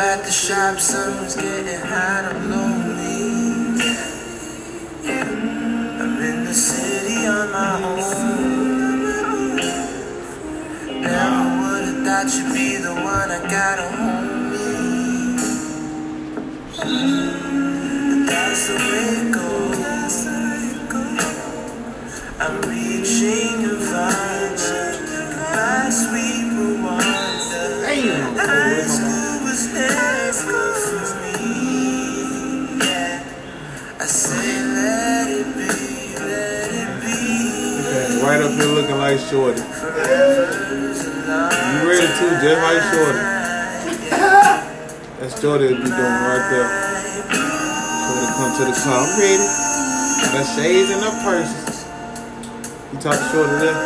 at the shop, someone's getting hot, I'm lonely. I'm in the city on my own. Never would've thought you'd be the one I gotta Shorty. You ready too, just like Shorty. That's Shorty will be doing right there. Shorty come to the car. I'm ready. Got shades and her purses. You talk to Shorty there?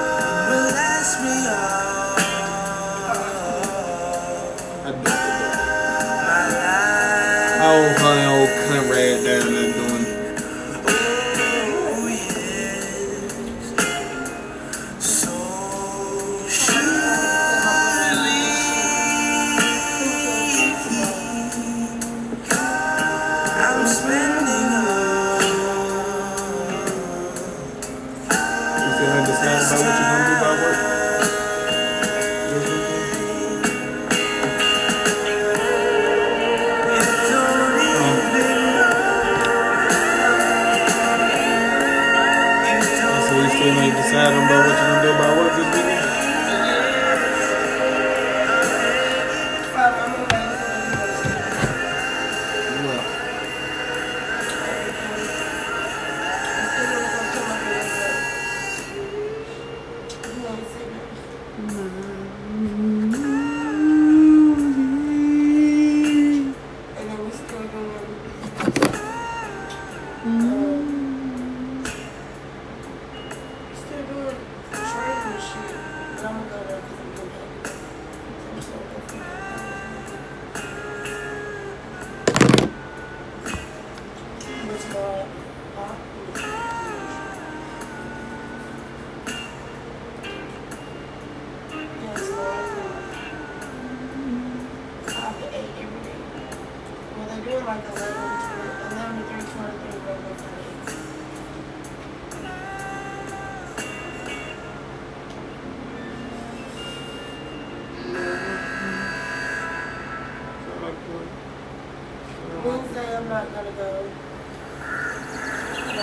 I'm not gonna go.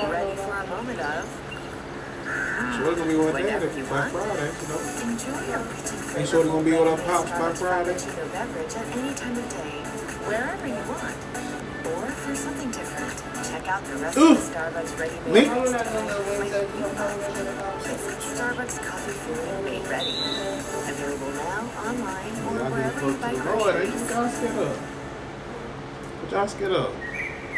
Ready for a moment of Shorty gonna be with Whenever daddy you by. Friday, you know. enjoy our pretty Ain't gonna be with her pops by Friday? Frappuccino beverage at any time of day, wherever you want. Or for something different, check out the rest Ooh. of the Starbucks Me? ready-made I'm drinks not gonna go today. Wednesday because I'm probably gonna go to It's Starbucks coffee feeling made ready. Available now, online, or wherever you buy the groceries. you? Y'all scared up. Y'all scared up.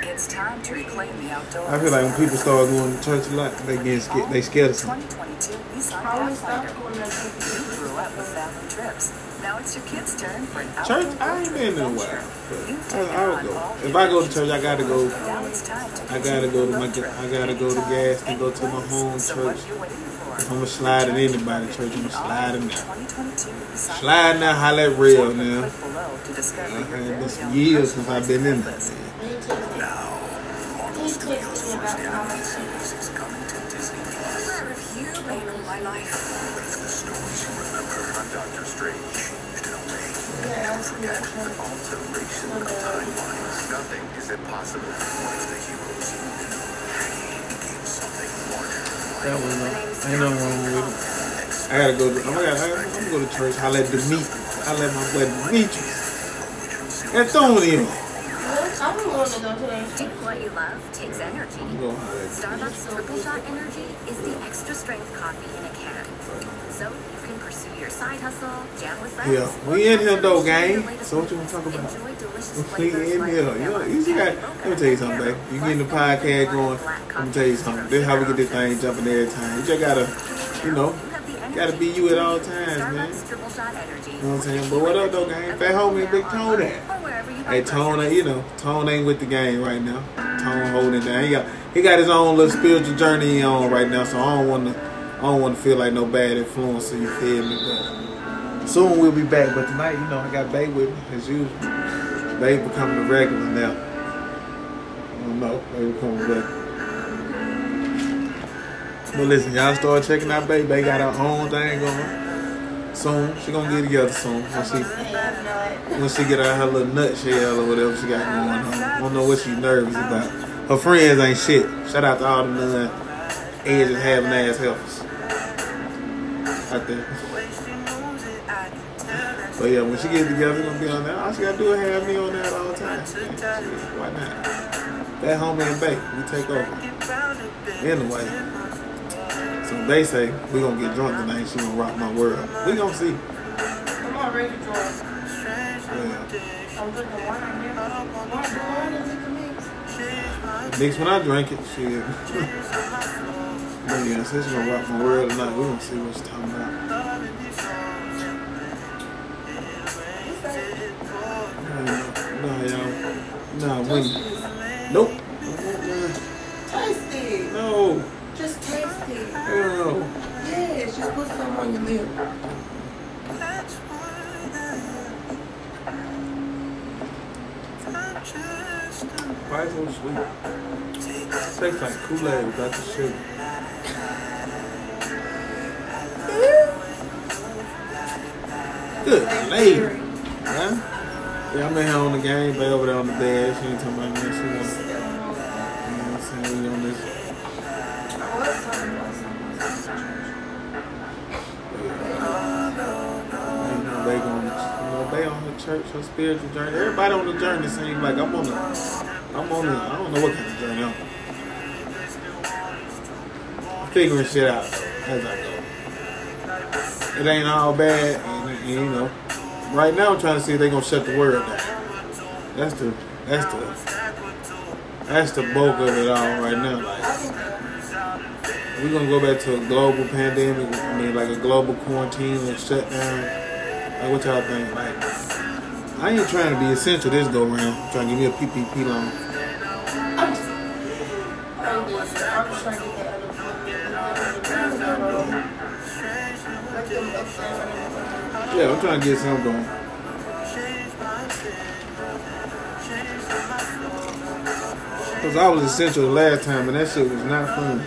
It's time to reclaim the outdoors. I feel like when people start going to church a lot, they get scared. They scared of something. 2022 Nissan Pathfinder. You grew up with family trips. Now it's your kids' turn for an Church, I ain't been in a while. You But take I, I would go. If I go to church, I gotta go. Now it's time to I gotta go to my. I gotta go to gas and go to my home church. what you waiting for? If I'm a slide in anybody church, I'm gonna slide in there. 2022 Slide now, holla at real now. click below to I your had very years since I've been in there. Alteration of. Nothing is impossible. One of the heroes you knew became something larger That life. one, uh, ain't nothing wrong with it. I gotta go. To, I'm, gonna, I'm gonna go to church. Holla at Demeet. Holla at my boy Demetrius. Antonio. Look, I'm going going to go today. Do what you love takes energy. You know how that Starbucks Triple Shot Energy is the extra strength coffee in a can. So you can pursue your side hustle, jam with friends. Yeah, we in here though, gang. So what you wanna talk about? We in here. You know, you see that? Let me tell you something, babe. You getting the podcast going. Let me tell you something. This is how we get this thing jumping every time. You just gotta, you know, gotta be you at all times, man. Starbucks Triple Shot Energy. You know what I'm saying? But what up though, gang? Fat homie Big Tone at. Hey, Tone, you know, Tone ain't with the game right now. Tone holding down. He got he got his own little spiritual journey on right now, so I don't want to don't want to feel like no bad influence. So you feel me? But soon we'll be back. But tonight, you know, I got Babe with me as usual. Babe becoming a regular now. I don't know, Babe becoming a regular. But listen, y'all start checking out Babe. Babe got her own thing going. Soon, she gonna get together soon. When she when she get out her little nutshell or whatever she got going on. I don't know what she nervous about. Her friends ain't shit. Shout out to all the nun edges having ass helpers out there. But yeah, when she get together, we gonna be on that. All she gotta do is have me on that all the time. Man, shit, why not? That homie and babe, we take over. Anyway, so they say we gonna get drunk tonight. She gonna rock my world. We gonna see. I'm already drunk. Yeah. I'm drinking wine now. Wine, wine and liquor mix. Mix when I drink it, shit. but yeah, since she gonna rock my world tonight, we gonna see what she's talking about. Nah, y'all. Nah, when. Nope. Taste it. No. Just taste it. Hell no. Yes, just put some on your lip. Why so sweet? Tastes like Kool-Aid without the sugar. Good lady. Huh? Yeah, I'm in here on the game, babe over there on the bed. She ain't talking about nothing. She want, you know what I'm saying? We on this. They they on her church, her spiritual journey. Everybody on the journey seems like I'm on the, I'm on the, I don't know what kind of journey I'm on. Figuring shit out as I go. It ain't all bad, and, and, you know, right now I'm trying to see if they gonna shut the world down. That's the, that's the, that's the bulk of it all right now. Like, we gonna go back to a global pandemic. I mean, like a global quarantine or shutdown. Like, what y'all think? Like, I ain't trying to be essential this go round. Trying to give me a PPP loan. Yeah, I'm trying to get something going. Cause I was essential the last time, and that shit was not fun.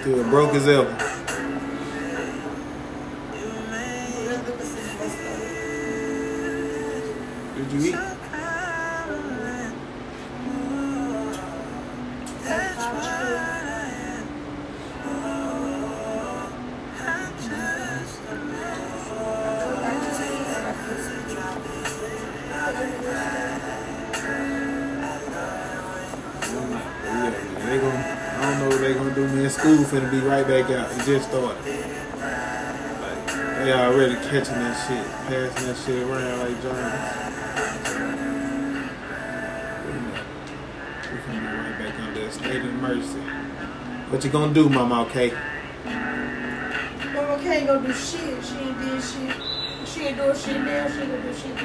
Still broke as ever. Did you eat? Back out. It just started. Like they already catching that shit, passing that shit around like germs. We're gonna be right back under a state of mercy. What you gonna do, Mama? Okay. Mama can't go do shit. She ain't did shit. She ain't doing shit now. She ain't gonna do shit.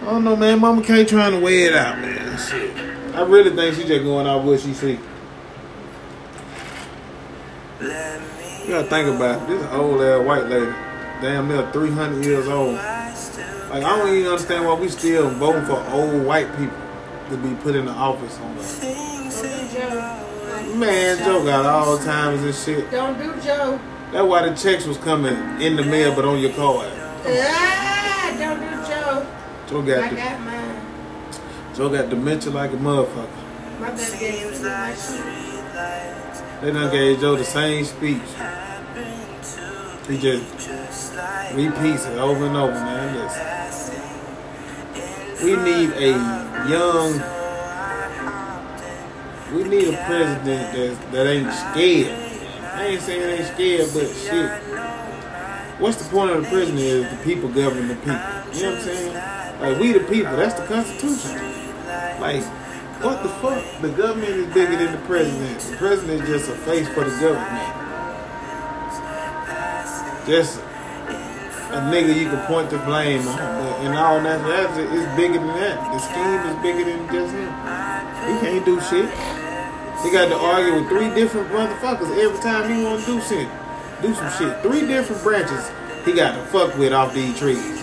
I don't know, man. Mama can't trying to weigh it out, man. Shit. I really think she just going out what she see. You gotta think about it. This old ass white lady, damn near 300 years old. Like, I don't even understand why we still voting for old white people to be put in the office on us. Don't do Joe. Man, Joe got all times and shit. Don't do Joe. That's why the checks was coming in the mail but on your card. Ah, don't do Joe. Joe I got the, got mine. Joe got dementia like a motherfucker. My baby gave me. They done gave Joe the same speech. He just repeats it over and over, man. Listen. We need a young. We need a president that that ain't scared. I ain't saying ain't scared, but shit. What's the point of the president is the people govern the people. You know what I'm saying? Like we the people. That's the Constitution. Like what the fuck? The government is bigger than the president. The president is just a face for the government. Just a nigga you can point the blame on. But in all naturality, it's bigger than that. The scheme is bigger than just him. He can't do shit. He got to argue with three different motherfuckers every time he want to do shit. Do some shit. Three different branches he got to fuck with off these trees.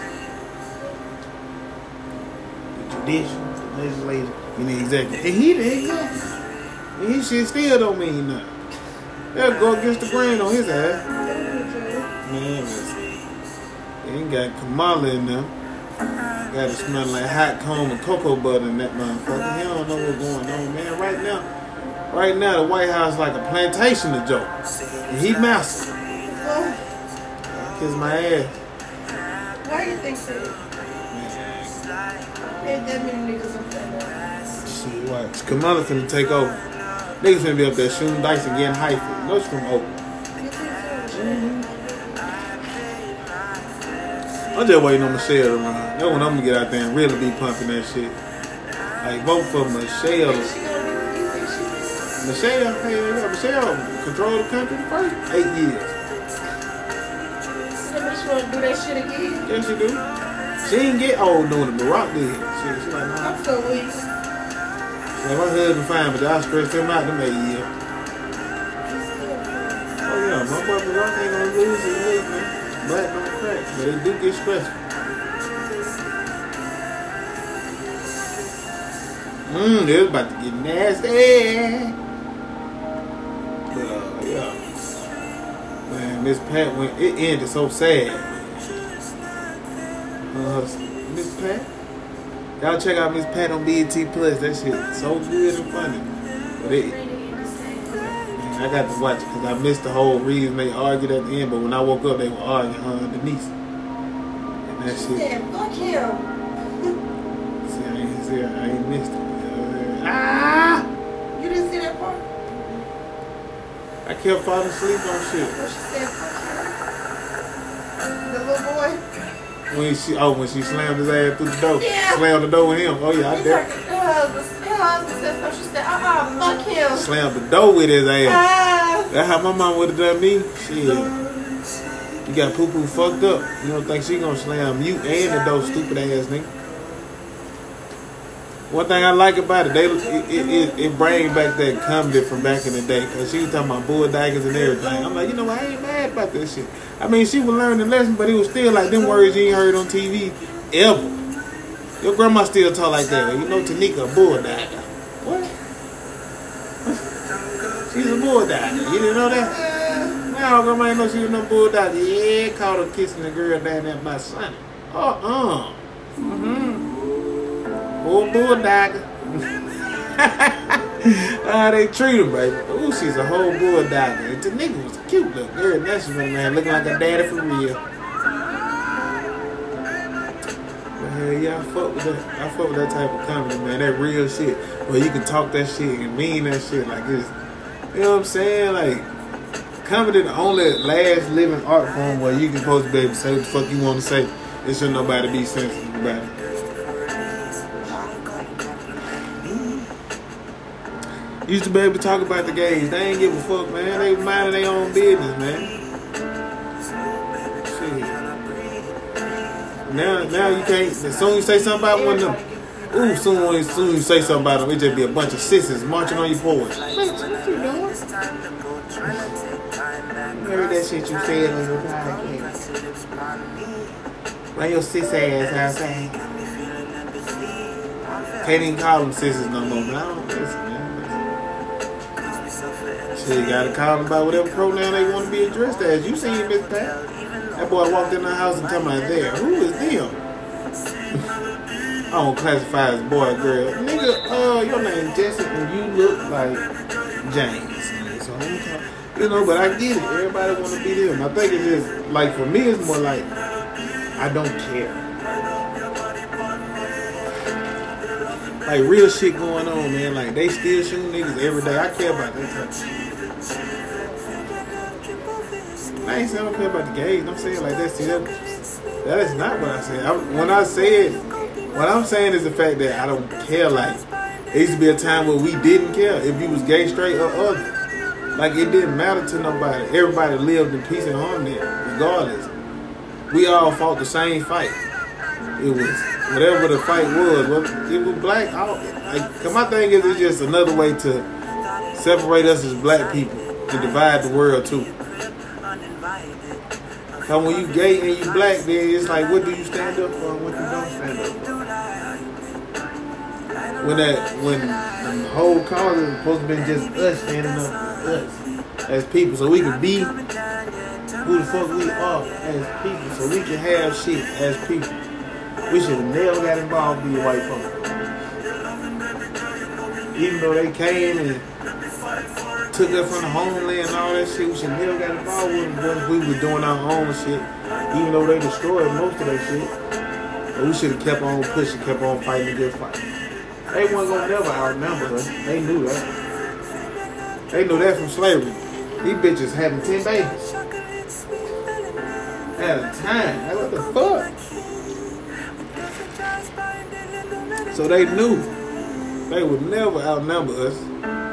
The judicial, the legislature, and the executive. And he the executive. And his shit still don't mean nothing. They'll go against the grain on his ass. Man, listen. Ain't got Kamala in them. Got it smelling like hot comb and cocoa butter in that motherfucker. He don't know what's going on, man. Right now, right now, the White House like a plantation of joke. And he master. Kiss my ass. Why you think so? Ain't that many niggas up there. Watch. Kamala finna take over. Niggas finna be up there shooting dice and getting hyped. No, from open. So? I'm just waiting on Michelle to run. That's when I'm gonna get out there and really be pumping that shit. Like vote for Michelle. Think she gonna do? You think? Michelle, hey, yeah, Michelle control the country first eight years. So much wanna do that shit again? Yes, she do. She didn't get old doing it, but Rock did. She, she like, nah. I'm so weak. Like, my husband fine, but I stretched him out them eight years. Oh yeah, my brother Rock ain't gonna lose his weight, man. Black don't crack, but it do get stressful. Mmm, it was about to get nasty. But uh, yeah, man, Miss Pat went. It ended so sad. Uh, Miss Pat, y'all check out Miss Pat on BET Plus. That shit so good and funny. But it, Man, I got to watch it because I missed the whole reason they argued at the end. But when I woke up, they were arguing, her and Denise. And that She shit, said, fuck him. see, I ain't, see, I ain't missed it. Ah! You didn't see that part? I kept falling asleep on shit. She said, fuck him. The little boy. When she, oh, when she slammed his ass through the door, Yeah. slammed the door with him. Oh yeah, I He's did. like, uh, her husband, her husband said something. She said, uh-uh, fuck him. Slammed the door with his ass. Uh. Ah. That's how my mom would have done me. Shit. You got poo poo fucked up. You don't think she gonna slam you and the door, stupid ass nigga. One thing I like about it, they it, it, it, it bring back that comedy from back in the day. Cause she was talking about bulldaggers and everything. I'm like, you know? I ain't mad about that shit. I mean, she was learning the lesson, but it was still like them words you ain't heard on TV ever. Your grandma still talk like that. You know, Tanika a bulldagger. What? She's a bulldagger. You didn't know that? No, grandma ain't know she was no bulldogger. Yeah, caught her kissing the girl down there by Sunny. Uh-uh. Mm-hmm. Old bulldogger. Ah, they treat her, baby. Ooh, she's a whole bulldogger. And the nigga was cute girl. Now she went man looking like a daddy for real. But hell yeah, I fuck with that. I fuck with that type of comedy, man. That real shit. Where you can talk that shit and mean that shit like this. You know what I'm saying? Like, comedy the only last living art form where you can post, to say what the fuck you want to say. It should nobody be sensitive about it. Used to be able to talk about the gays. They ain't give a fuck, man. They minding their own business, man. Shit. Now, now you can't. As soon as you say something about one of them, ooh, soon as soon as you say something about them, it just be a bunch of sissies marching on your porch. Bitch, what you doing? Heard that shit you said on your podcast. Why your sis ass outside? Can't even call them sissies no more, but I don't listen, man. You gotta call them by whatever pronoun they want to be addressed as. You seen Miss Pat? That boy walked in the house and told me there. Who is them? I don't classify as boy or girl. Nigga, uh, your name Jesse and you look like James. So you know, but I get it. Everybody want to be them. I think it's just like for me, it's more like I don't care. like real shit going on, man. Like they still shooting niggas every day. I care about that type I ain't saying I don't care about the gays. I'm saying like that. See, that, that is not what I said. I, when I said, what I'm saying is the fact that I don't care. Like, it used to be a time where we didn't care if you was gay, straight, or other. Like, it didn't matter to nobody. Everybody lived in peace and harmony, regardless. We all fought the same fight. It was whatever the fight was. It was black. I 'cause my thing is, it's just another way to separate us as black people to divide the world too. Cause when you gay and you black, then it's like, what do you stand up for and what you don't stand up for? When that, when the whole cause is supposed to be just us standing up for us as people, so we can be who the fuck we are as people, so we can have shit as people. We should have never got involved with white folks. Even though they came and took us from the homeland and all that shit. We should never got involved with them we was doing our own shit. Even though they destroyed most of that shit. But we should have kept on pushing, kept on fighting a good fight. They wasn't gonna never outnumber us. They knew that. They knew that from slavery. These bitches having 10 babies. At a time. What the fuck? So they knew they would never outnumber us.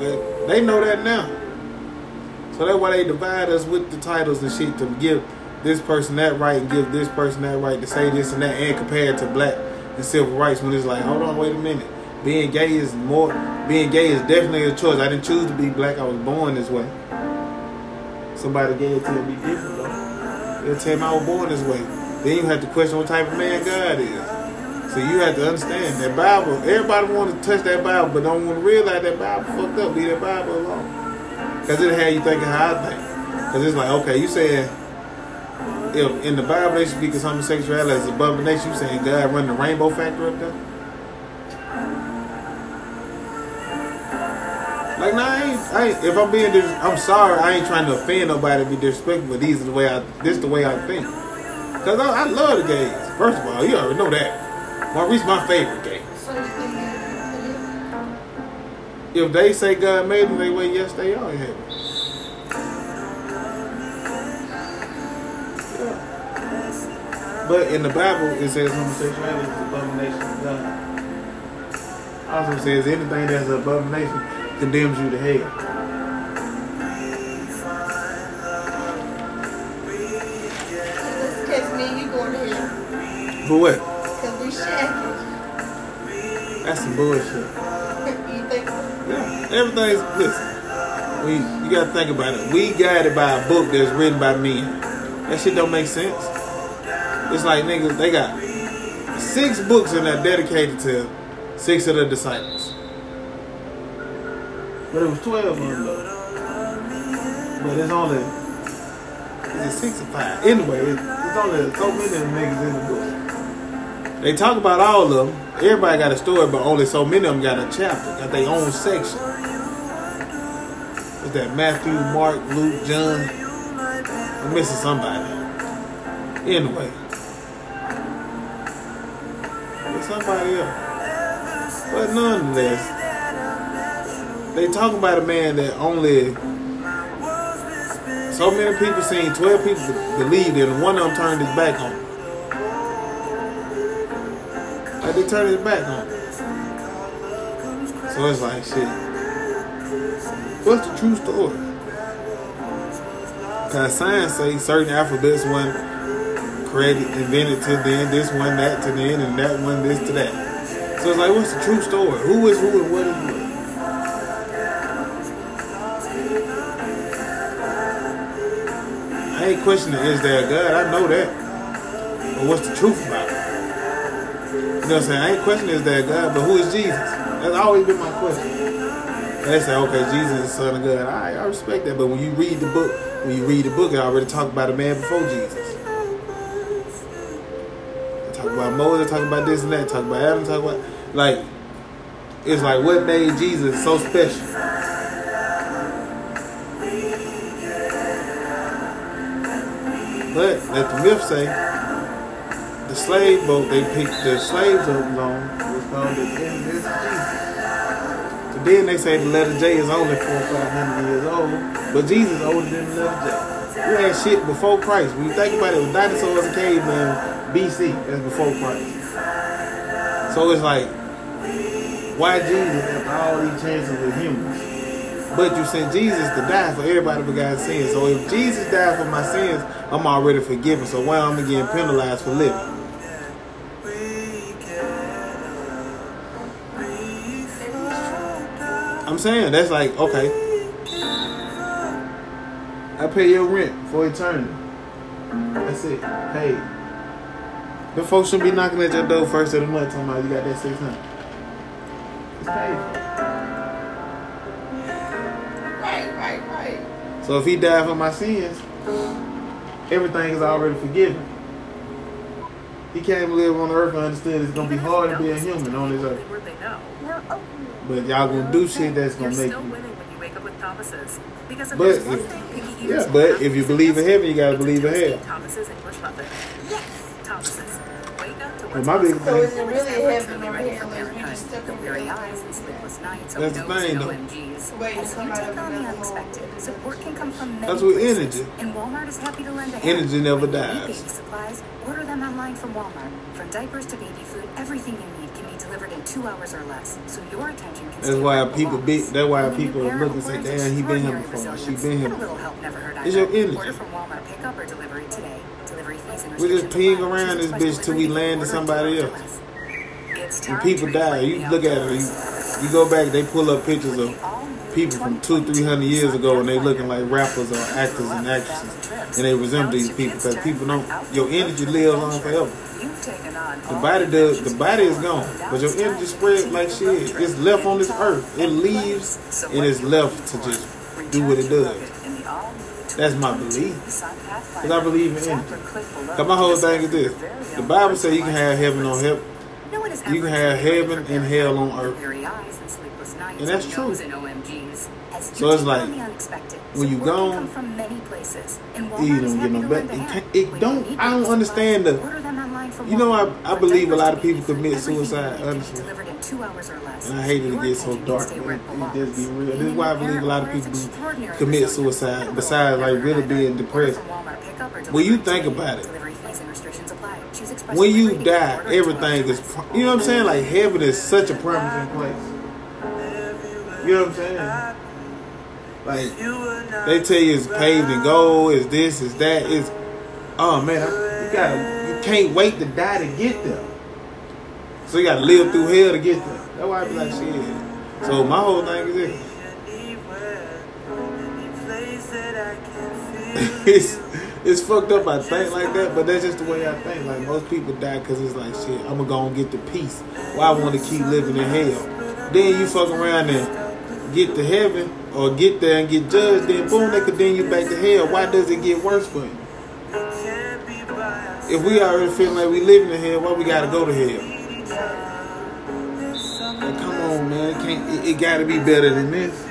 But they know that now. So that's why they divide us with the titles and shit to give this person that right and give this person that right to say this and that and compare it to black and civil rights when it's like, hold on, wait a minute. Being gay is more being gay is definitely a choice. I didn't choose to be black, I was born this way. Somebody gave it to me different though. They'll tell me I was born this way. Then you have to question what type of man God is. So you have to understand that Bible. Everybody want to touch that Bible, but don't want to realize that Bible fucked up. Leave that Bible alone. Cause it had you thinking how I think. Cause it's like, okay, you saying if in the Bible they speak of homosexuality as abomination, you saying God run the rainbow factor up there? Like, nah, I ain't, I ain't, if I'm being, dis- I'm sorry, I ain't trying to offend nobody, to be disrespectful, but these are the way I, this the way I think. Cause I, I love the gays. First of all, you already know that. Maurice, my favorite gay. So you think that If they say God made them, they way yes, they are in heaven. Yeah. But in the Bible, it says homosexuality is an abomination of God. Also says anything that's an abomination condemns you to hell. let's catch That's some bullshit. you think Yeah, everything's listen. We you gotta think about it. We guided by a book that's written by men. That shit don't make sense. It's like niggas, they got six books in there dedicated to six of the disciples. But it was twelve of them though. But it's only is it six or five? Anyway, it, it's only so many niggas in the book. They talk about all of them. Everybody got a story, but only so many of them got a chapter, got their own section. Is that Matthew, Mark, Luke, John? I'm missing somebody. Anyway. It's somebody else. But nonetheless, they talk about a man that only so many people seen 12 people believed and one of them turned his back on him. They turned his back on. So it's like shit. What's the true story? Cause science say certain alphabets one created invented to then, this one that to then, and that one this to that. So it's like what's the true story? Who is who and what is what? I ain't questioning is there a God, I know that. But what's the truth I'm saying? I ain't questioning is that God, but who is Jesus? That's always been my question. They say, okay, Jesus is the Son of God. I, I respect that, but when you read the book, when you read the book, it already talked about a man before Jesus. They talk about Moses, talk about this and that, talk about Adam, talk about like it's like what made Jesus so special. But let the myth say the slave boat they picked the slaves up on was the Trinity of Jesus. So then they say the letter J is only four or five hundred years old, but Jesus is older than the letter J. We had shit before Christ. When you think about it, with dinosaurs and cavemen, BC, that's before Christ. So it's like, why Jesus after all these chances with humans? But you sent Jesus to die for everybody but God's sins. So if Jesus died for my sins, I'm already forgiven. So why am I getting penalized for living? I'm saying that's like okay. I pay your rent for eternity. That's it. Paid. The folks shouldn't be knocking at your door first of the month talking about you got that six hundred. It's paid. Right, right, right. So if he died for my sins, everything is already forgiven. He came to live on earth and understood it's gonna be hard to be a human on this earth. Oh, Where. But y'all gonna do shit that's gonna make still you. winning when you wake up with Thomas's. Because if But if- thing yeah, but if you believe in heaven, you gotta believe in toasty hell. Thomas's English muffin. Yes. Thomas's. Wake up to Well, what's my big possible. So is it Always really have heaven or hell for as we parenthood. just stuck The weary eyes and sleepless nights. That's the no's thing, and though. OMGs. As you take on the unexpected, support can come from many That's with places. energy. And Walmart is happy to lend a hand. Energy never When you need dies. Baby supplies, order them online from Walmart. From diapers to baby food, everything you need can be delivered in two hours or less. So your attention can That's stay why where it people be- that's why When people parent look and say, learns "Damn, he been here extraordinary before. She resilience, been here and a before." help never hurt It's your energy. Order from Walmart pickup or delivery today. Delivery fees and We just restrictions peeing around this bitch till we land to somebody else. hours or less. It's And people die. You look at it. You, you go back. They pull up pictures of people from two, three hundred years ago, and they looking like rappers or actors and actresses, and they resemble these people because people don't. Your energy lives on forever. The body does. The body is gone, but your energy spread like shit. It's left on this earth. It leaves and it's left to just do what it does. That's my belief. Because I believe in energy. Because my whole thing is this: the Bible says you can have heaven on heaven. You can have heaven and hell on earth. And that's true. So So it's like, when you gone, gone, you you don't get no better. It, it don't. I don't understand the. You know, I I believe a lot of people commit suicide. Honestly, and I hate it to get so dark. It just be real. This is why I believe a lot of people commit suicide. Besides, like really being depressed. When you think about it, when you die, everything is. You know what I'm saying? Like heaven is such a promising place. You know what I'm saying? Like they tell you it's paved in gold, it's this, it's that, it's oh man, you gotta you can't wait to die to get there. So you gotta live through hell to get there. That's why I be like shit. So my whole thing is this. it's it's fucked up. I think like that, but that's just the way I think. Like most people die because it's like shit. I'm gonna go and get the peace. Why I want to keep living in hell? Then you fuck around and get to heaven or get there and get judged. Then boom, they condemn you back to hell. Why does it get worse for you? If we already feeling like we living in hell, why we gotta go to hell? Come on, man. It can't. It, it gotta be better than this.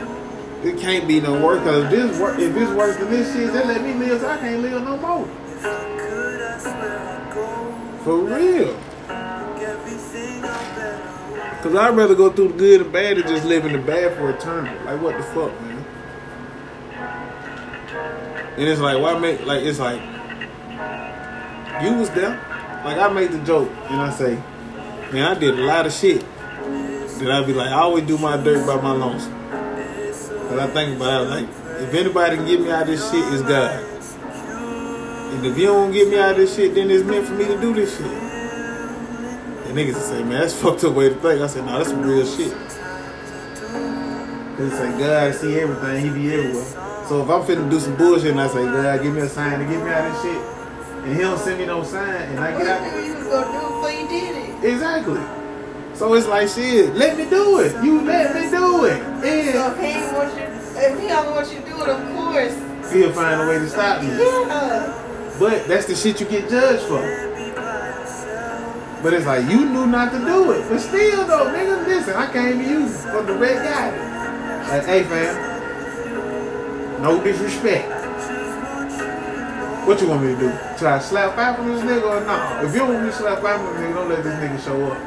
It can't be no worse. Cause if this wor- if it's worse than this shit, they let me live, so I can't live no more. For real. Cause I'd rather go through the good and bad than just live in the bad for eternity. Like what the fuck, man? And it's like, why make like it's like you was there. Like I made the joke and I say, man, I did a lot of shit. That I be like, I always do my dirt by my lonesome. Cause I think about it, like, if anybody can get me out of this shit, it's God. And if you don't get me out of this shit, then it's meant for me to do this shit. And niggas will say, man, that's fucked up way to think. I said, no, that's some real shit. It's like God see everything, he be everywhere. So if I'm finna do some bullshit and I say, God, give me a sign to get me out of this shit, and he don't send me no sign, and I What get out knew you was gonna do before you did it? Exactly. So it's like shit. Let me do it. You let me do it. So if he ain't want you, if he don't want you to do it, of course. he'll find a way to stop me. Yeah. But that's the shit you get judged for. But it's like you knew not to do it. But still though, nigga, listen, I came to you from the red guy. Like, hey fam, no disrespect. What you want me to do? Try to slap five on this nigga or no? If you want me to slap five on this nigga, don't let this nigga show up.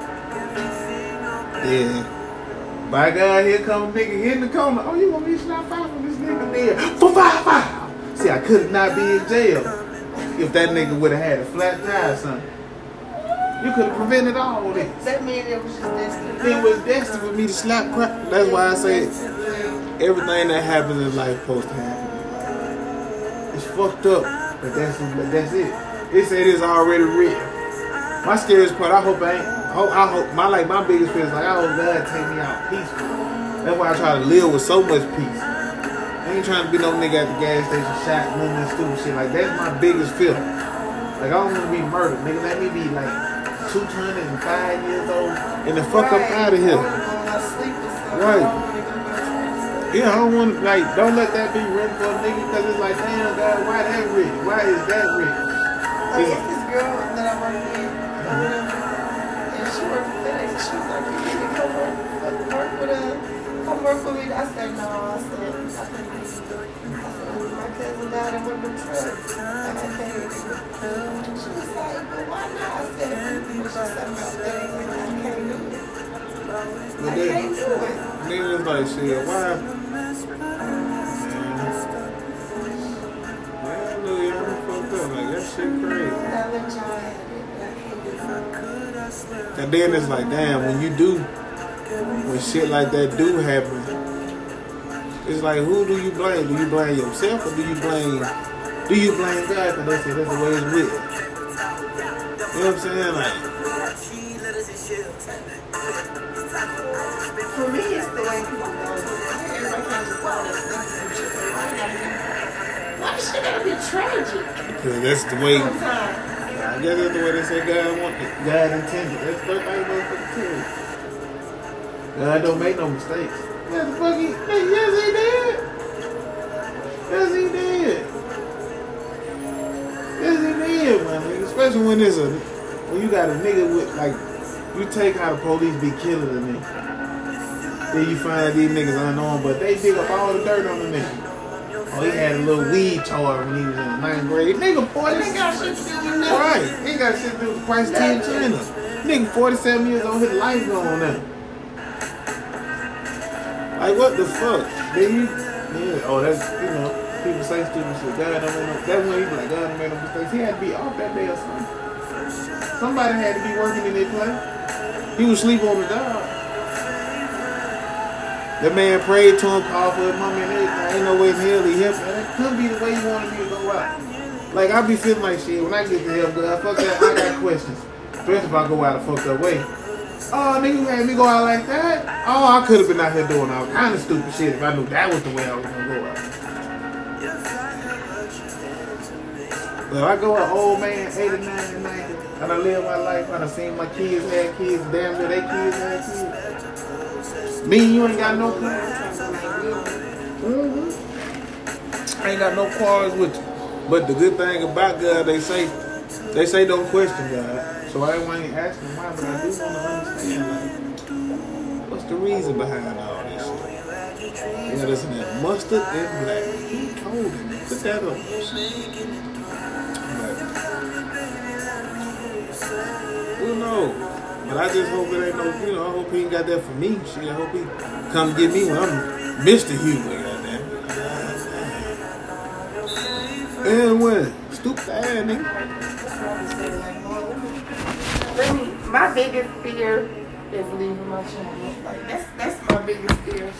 Yeah. By God, here come nigga in the corner. Oh, you want me to slap five on this nigga there? For five five. See, I could not be in jail if that nigga would have had a flat tire or something. You could have prevented all of this. That means it was just destined. It was destined for me to slap crap. That's why I say everything that happens in life supposed to happen. It's fucked up, but that's but that's it. It said it's already real. My scariest part, I hope I ain't. I hope, I hope my like my biggest fear is like I hope God take me out peaceful. That's why I try to live with so much peace. I ain't trying to be no nigga at the gas station shot, of stupid shit. Like that's my biggest fear. Like I don't want to be murdered, nigga. Let me be like 205 years old and the fuck up out of here. Right. Yeah, I don't want to, like, don't let that be rent for a nigga because it's like, damn, God, why that rich? Why is that rich? Like, it's this girl that I work with, um, and she worked for FedEx. and She was like, "You need to come work, work with us. Come work with me." I said, "No." I said, said, "My cousin died in one of them trucks. I can't." She was like, "But why not?" I said, "Because she said about FedEx, I can't do it. I can't do it." niggas like, shit, why? Man, look, y'all fucked up. Like, that shit mm-hmm. crazy. I let y'all have it, but I can't do it. And then it's like, damn, when you do, when shit like that do happen, it's like, who do you blame? Do you blame yourself or do you blame, do you blame God? Because that's, that's the way it's with. You know what I'm saying? Like, For me, it's the way people go. Everybody can't just go and think some shit. Why shit gotta be tragic? Cause that's the way. I guess that's the way they say God want it. God intended. That's the thing motherfucker. God don't make no mistakes. Yes, the fuck he, yes he did. Yes he did. Yes he did, man. Like, Especially when it's a when you got a nigga with like you take how the police be killing a nigga. Then you find these niggas unarmed, but they dig up all the dirt on the nigga. Oh, he had a little weed charge when he was in the ninth grade. Nigga, boy, They got shit to do with nothing. Right. He got shit to do with price 10 China. Nigga 47 years old, his life gone now. Like, what the fuck? You, yeah, oh, that's, you know, people say stupid shit. God I don't make no, that when he be like, God don't no mistakes. He had to be off that day or something. Somebody had to be working in their place. He was sleep on the job. The man prayed to him, called for his mommy and. Ain't no way in hell he helped. That could be the way he wanted me to go out. Like, I be feeling like shit. When I get to help God, fuck that, I got questions. Especially if I go out a fucked up way. Oh, nigga, had me go out like that? Oh, I could have been out here doing all kind of stupid shit if I knew that was the way I was gonna go out. But I go an old man, 89 and 90, and I live my life, and I seen my kids have kids, damn near they kids have kids. Me and you ain't got no quarrels. hmm I ain't got no quarrels with you. But the good thing about God, they say, they say don't question God. So I ain't asking why, but I do want to understand, like, what's the reason behind all this shit? Yeah, listen to mustard and black. He told him, put that up. Who knows? But I just hope it ain't no, you know, I hope he ain't got that for me. Shit, I hope he come get me when I'm Mr. Goddamn. And when? Stupid ass nigga. My biggest fear is leaving my child. Like that's that's my biggest fear.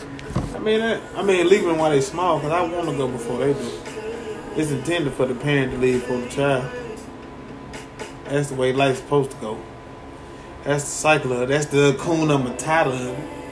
I mean, I mean, leaving while they small, because I want to go before they do. It's intended for the parent to leave for the child. That's the way life's supposed to go. That's the cycle of. That's the Hakuna Matata